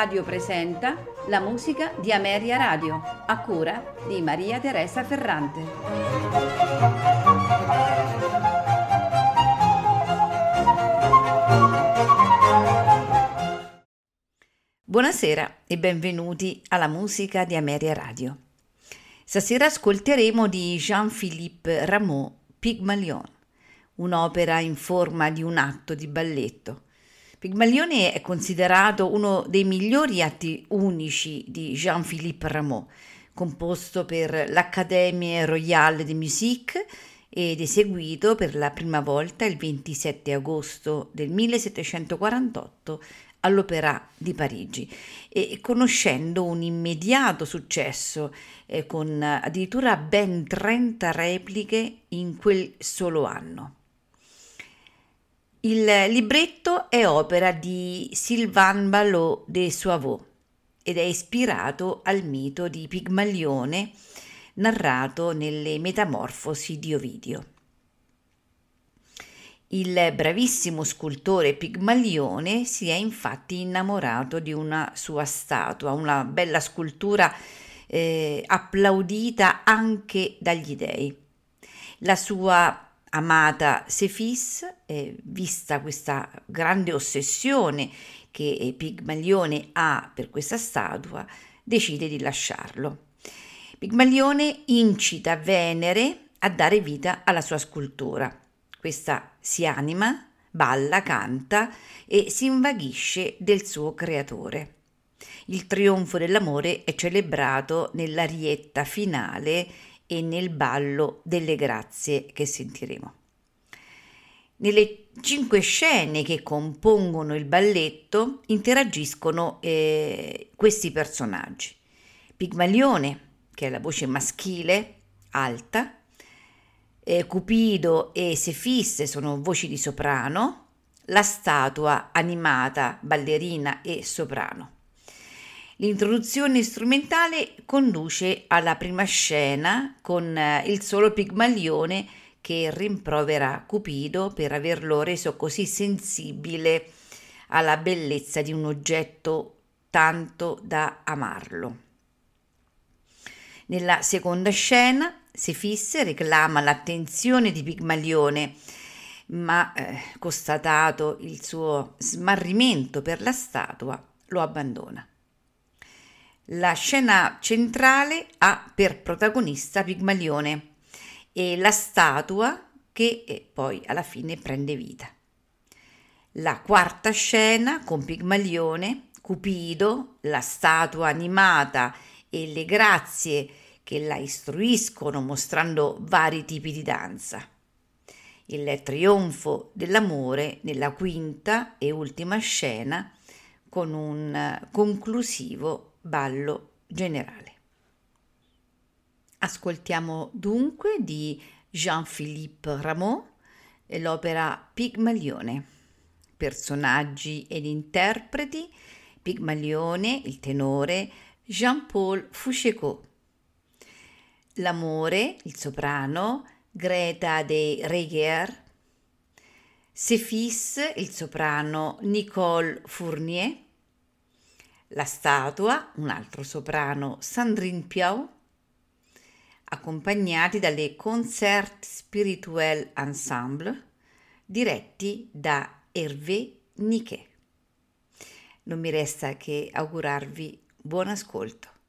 Radio presenta la musica di Ameria Radio, a cura di Maria Teresa Ferrante. Buonasera e benvenuti alla musica di Ameria Radio. Stasera ascolteremo di Jean-Philippe Rameau Pygmalion, un'opera in forma di un atto di balletto Pigmalione è considerato uno dei migliori atti unici di Jean-Philippe Rameau, composto per l'Académie Royale de Musique ed eseguito per la prima volta il 27 agosto del 1748 all'Opéra di Parigi e conoscendo un immediato successo eh, con addirittura ben 30 repliche in quel solo anno. Il libretto è opera di Sylvain Ballot de Soivaux ed è ispirato al mito di Pigmalione narrato nelle Metamorfosi di Ovidio. Il bravissimo scultore Pigmalione si è infatti innamorato di una sua statua, una bella scultura eh, applaudita anche dagli dei. La sua amata Sefis, eh, vista questa grande ossessione che Pigmalione ha per questa statua, decide di lasciarlo. Pigmalione incita Venere a dare vita alla sua scultura. Questa si anima, balla, canta e si invaghisce del suo creatore. Il trionfo dell'amore è celebrato nell'arietta finale e nel ballo delle grazie che sentiremo. Nelle cinque scene che compongono il balletto interagiscono eh, questi personaggi. Pigmalione, che è la voce maschile, alta, eh, Cupido e Sefisse sono voci di soprano, la statua animata, ballerina e soprano. L'introduzione strumentale conduce alla prima scena con eh, il solo Pigmalione che rimprovera Cupido per averlo reso così sensibile alla bellezza di un oggetto tanto da amarlo. Nella seconda scena Sefisse reclama l'attenzione di Pigmalione, ma eh, constatato il suo smarrimento per la statua, lo abbandona. La scena centrale ha per protagonista Pigmalione e la statua che eh, poi alla fine prende vita. La quarta scena con Pigmalione, Cupido, la statua animata e le grazie che la istruiscono mostrando vari tipi di danza. Il trionfo dell'amore nella quinta e ultima scena con un conclusivo ballo generale. Ascoltiamo dunque di Jean-Philippe Rameau l'opera Pigmalione. Personaggi ed interpreti Pigmalione, il tenore, Jean-Paul Fouchecot. L'amore, il soprano, Greta de Regier. Sefis, il soprano, Nicole Fournier la statua, un altro soprano, Sandrine Piau, accompagnati dalle Concert Spirituel Ensemble, diretti da Hervé Niquet. Non mi resta che augurarvi buon ascolto.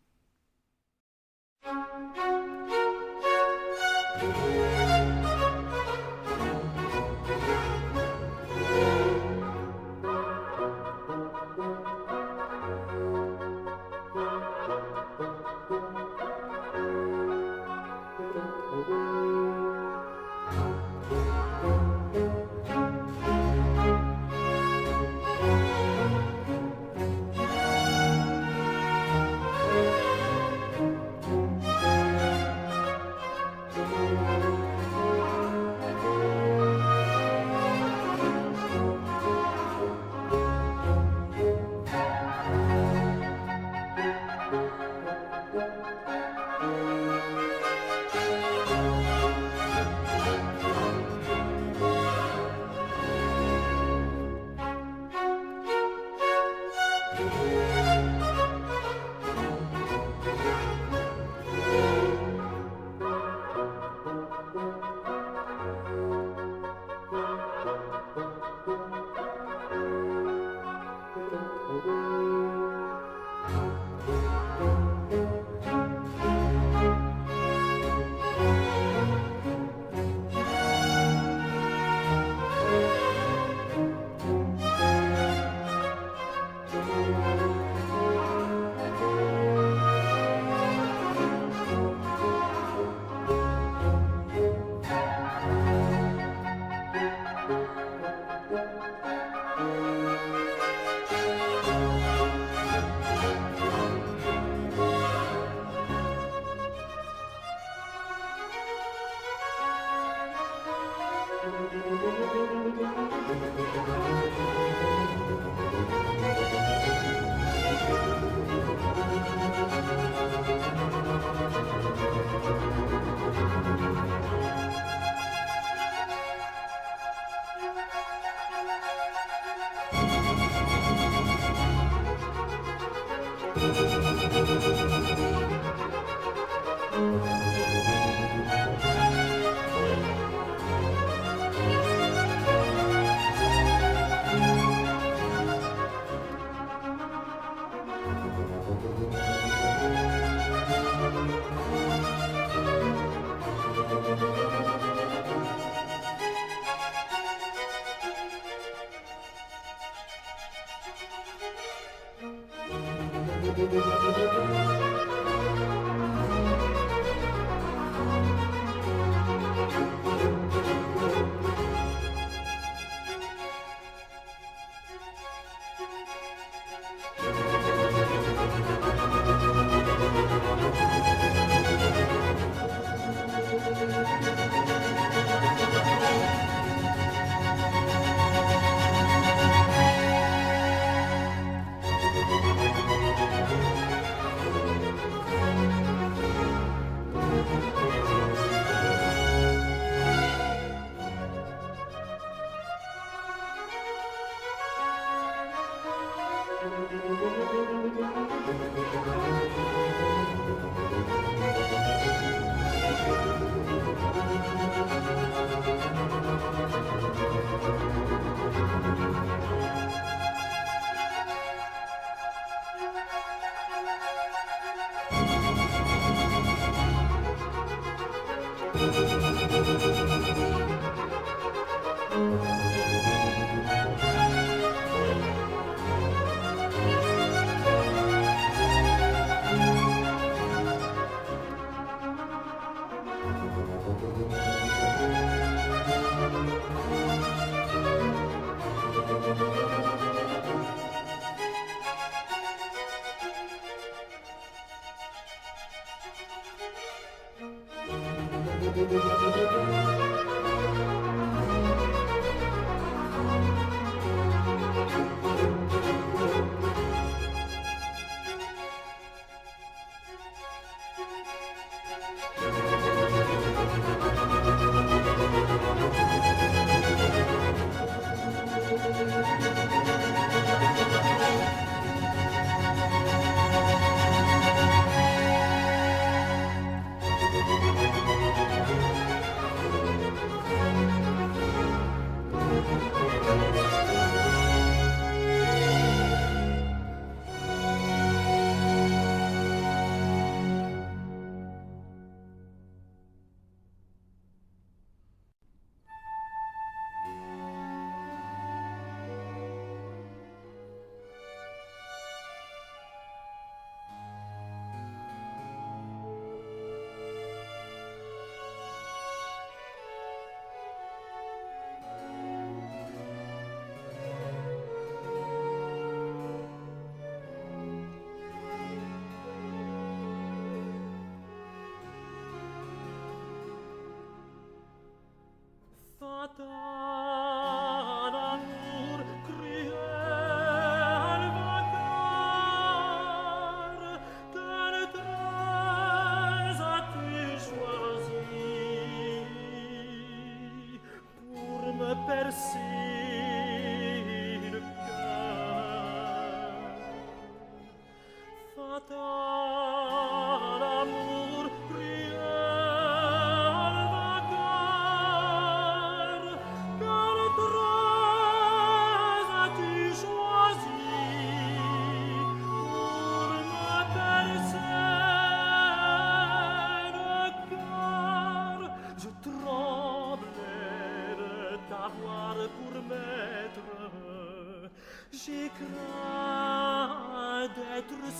da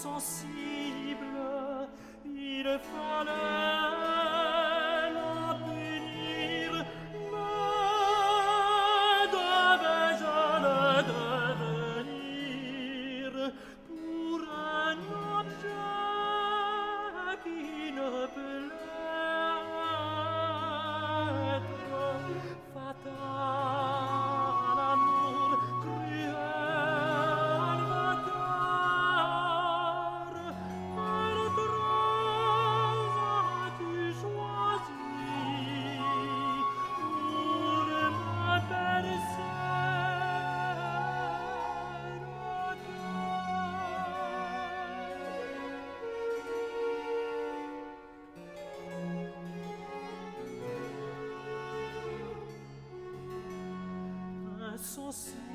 sensible, il fallait so sad.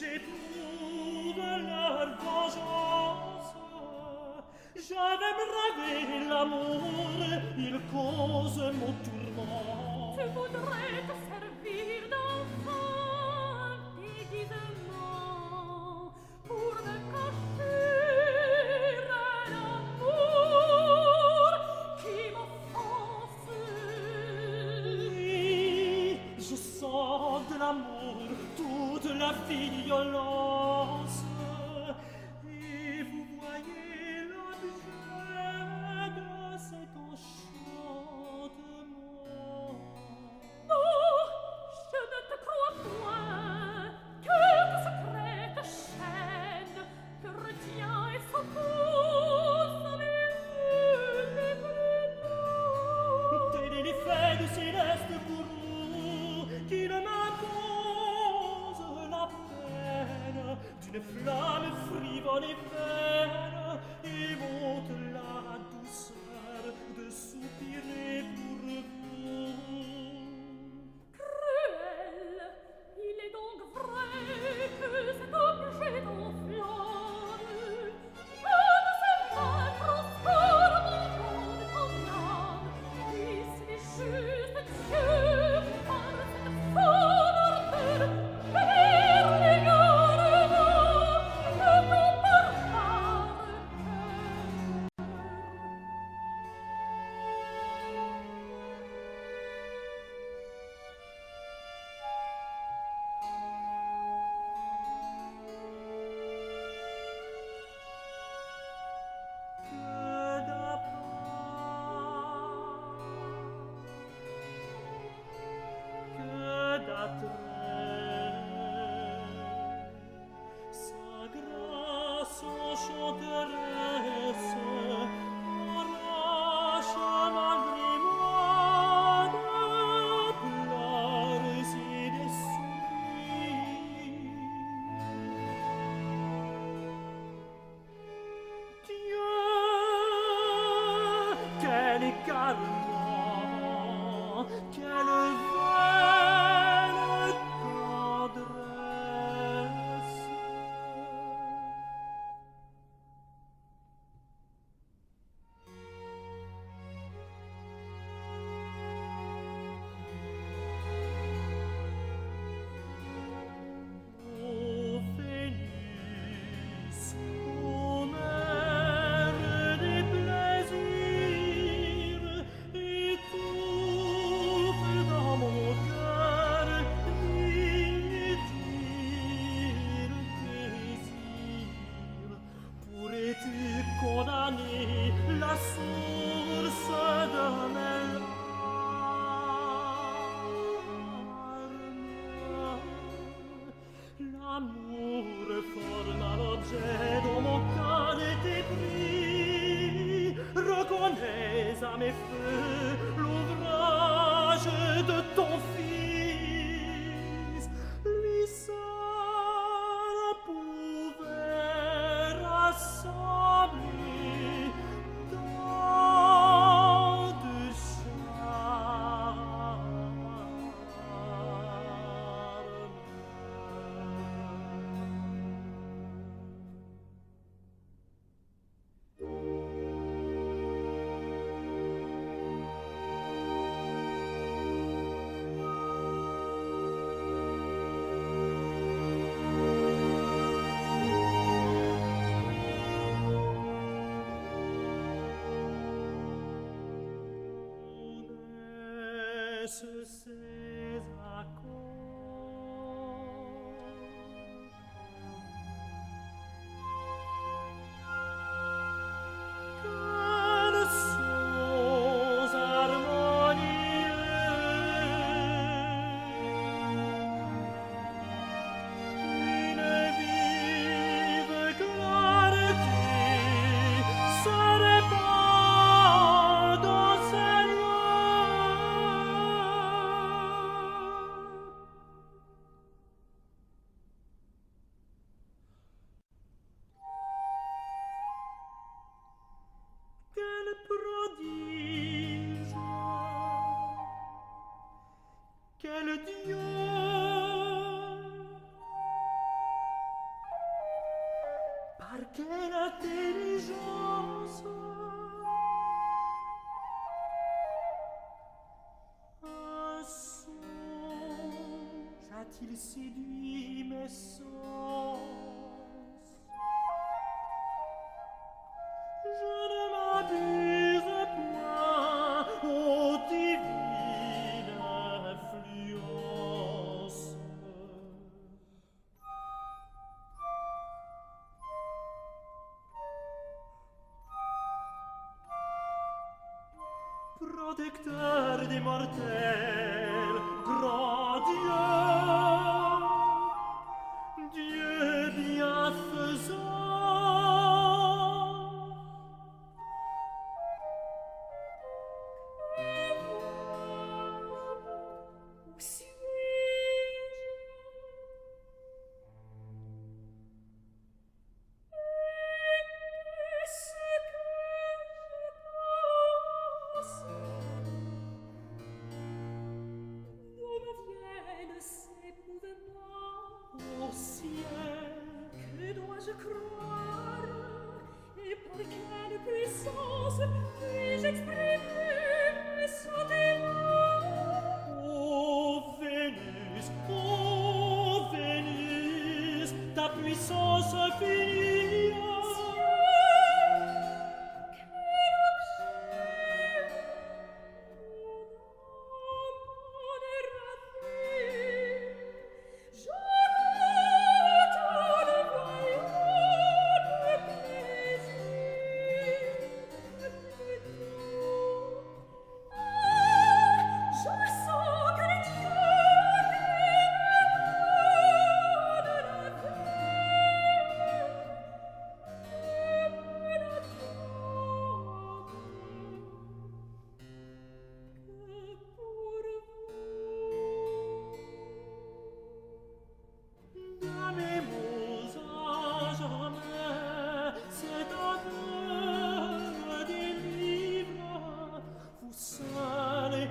j'éprouve leur vengeance. J'avais bravé l'amour, il cause mon tourment. Tu voudrais te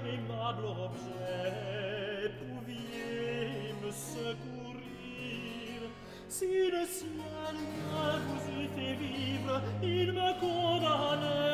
aimable objet pouviez me secourir si le ciel ne vous eût fait vivre il me condamnait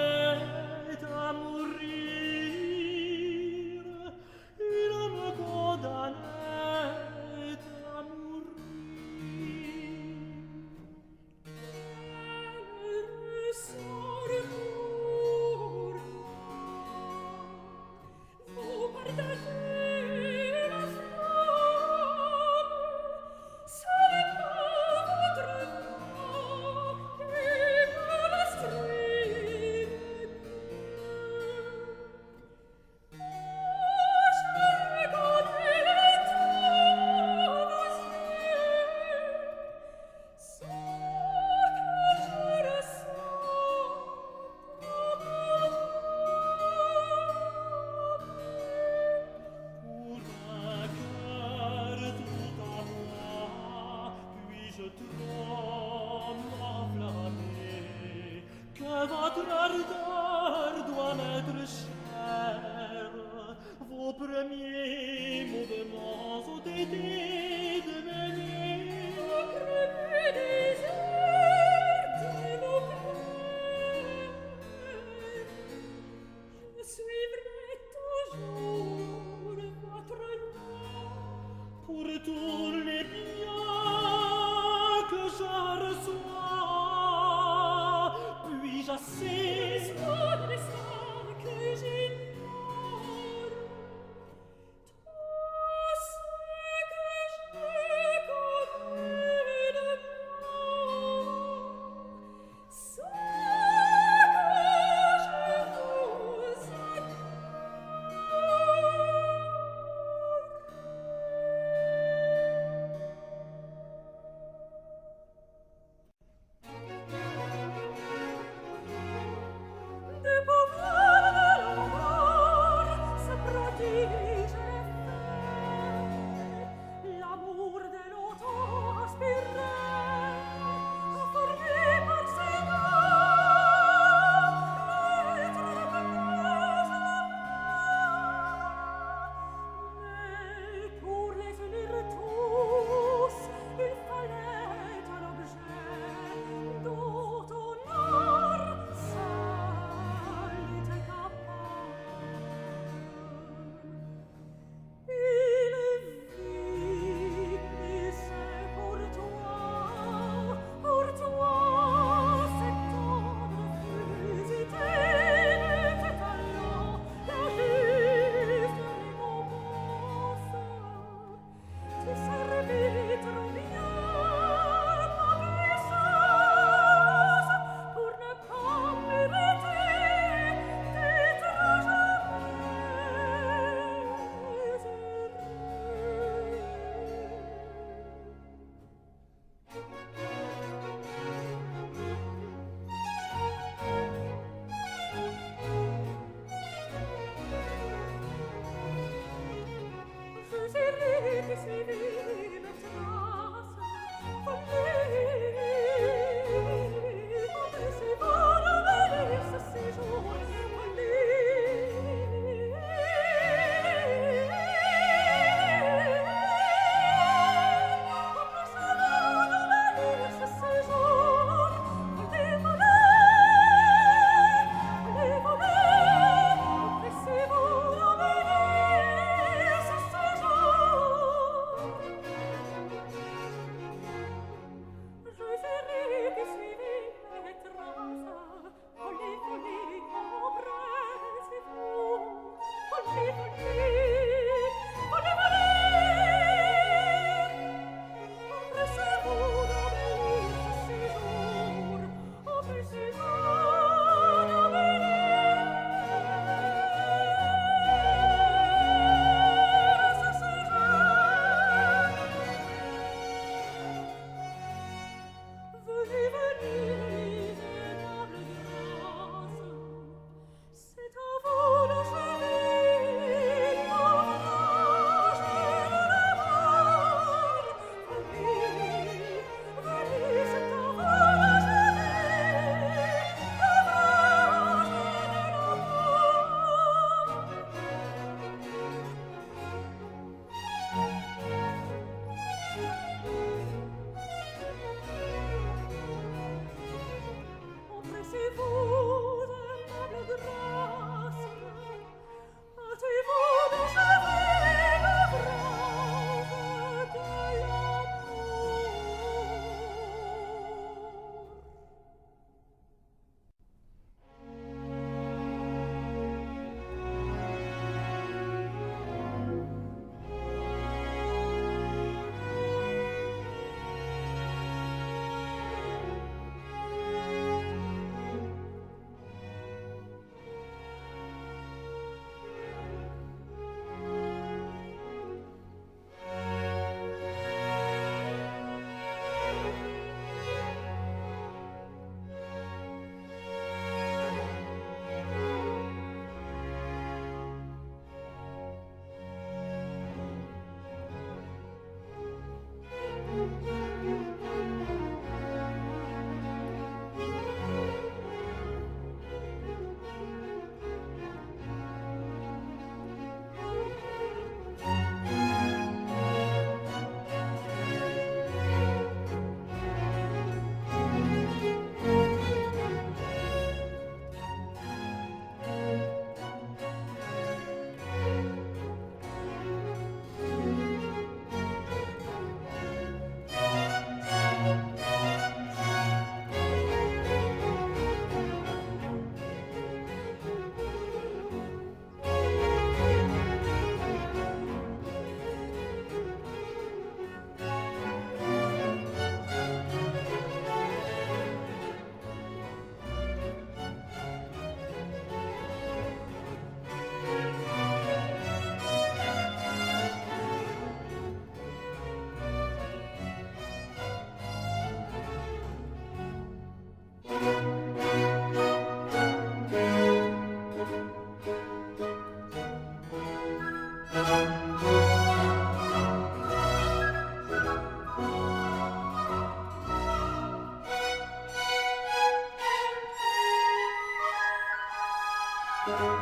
Thank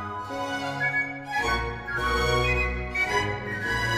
you.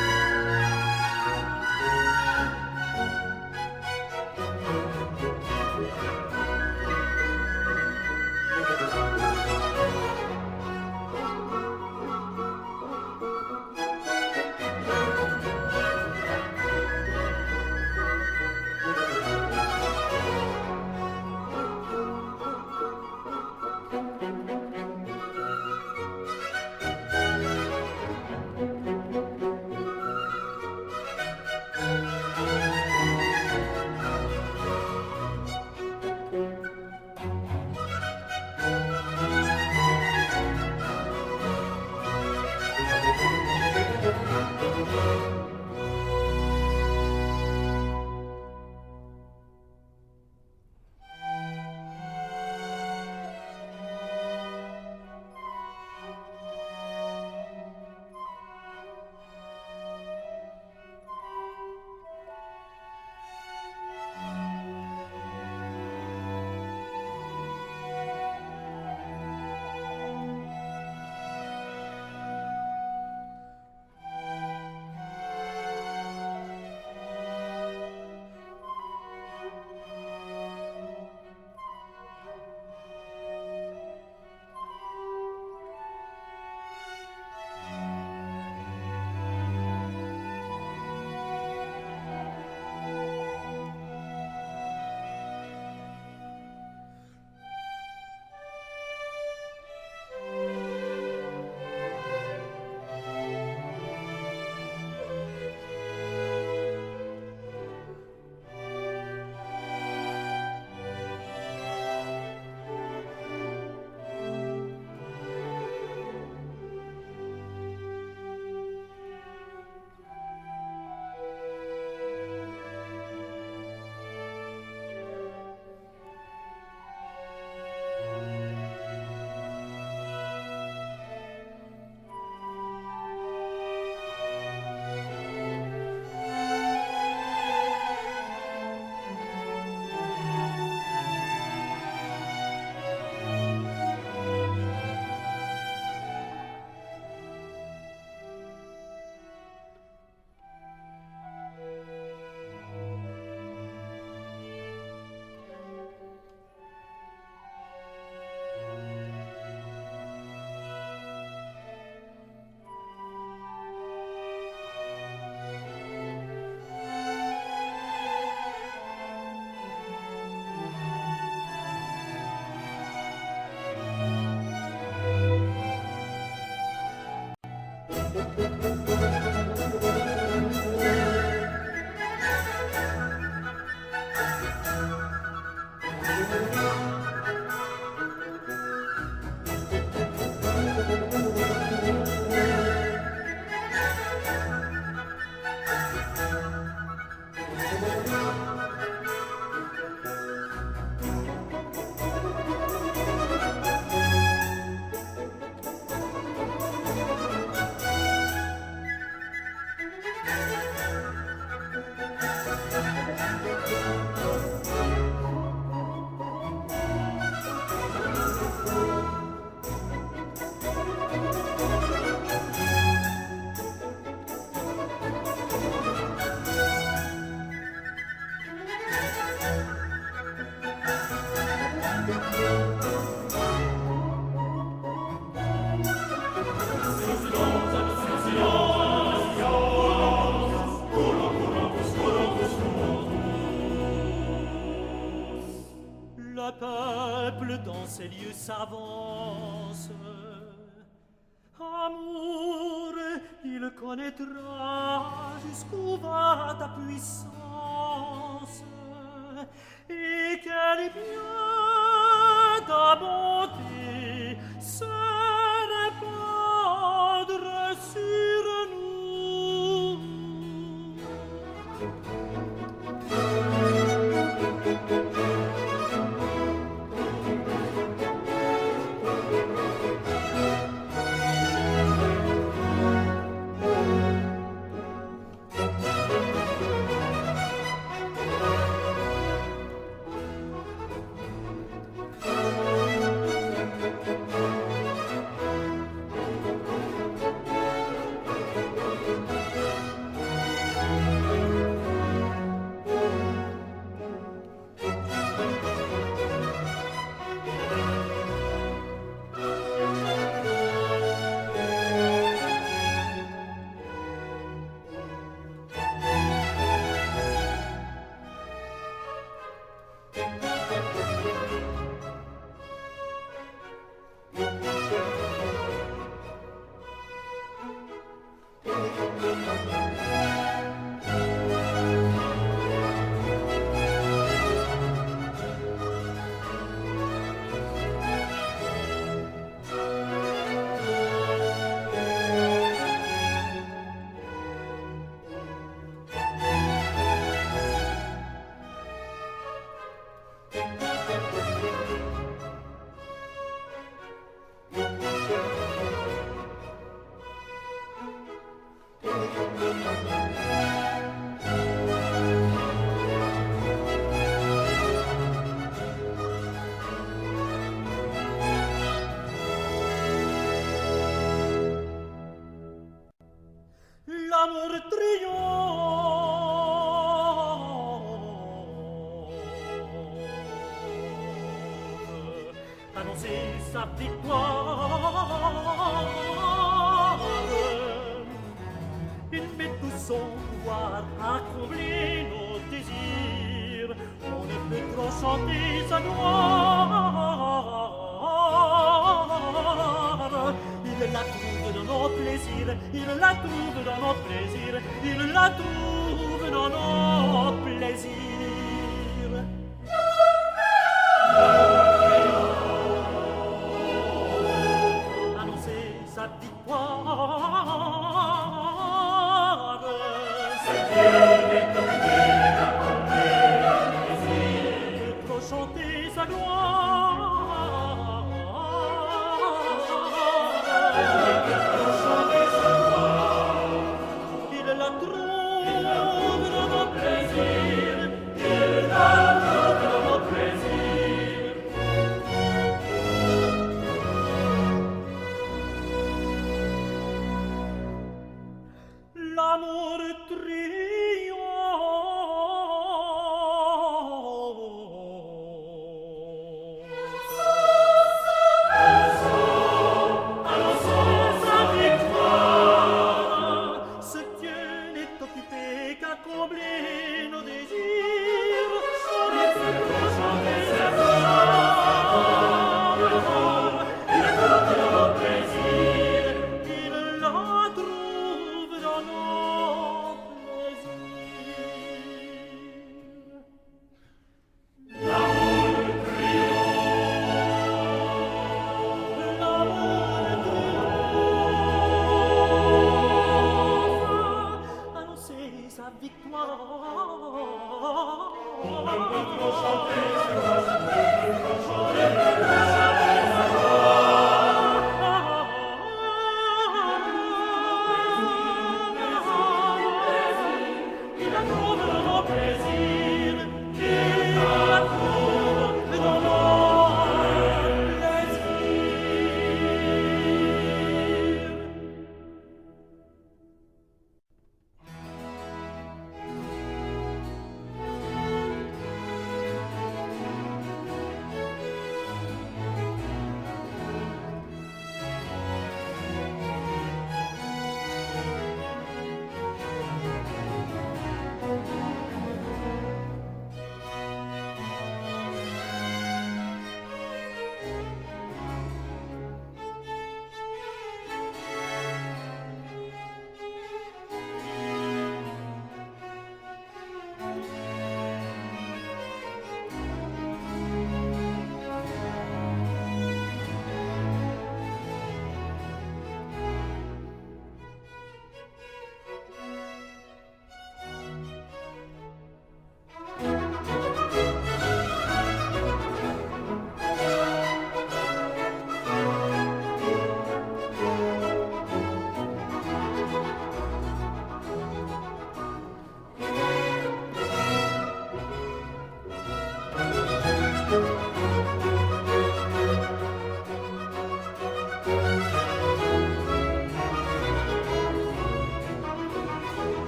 the one.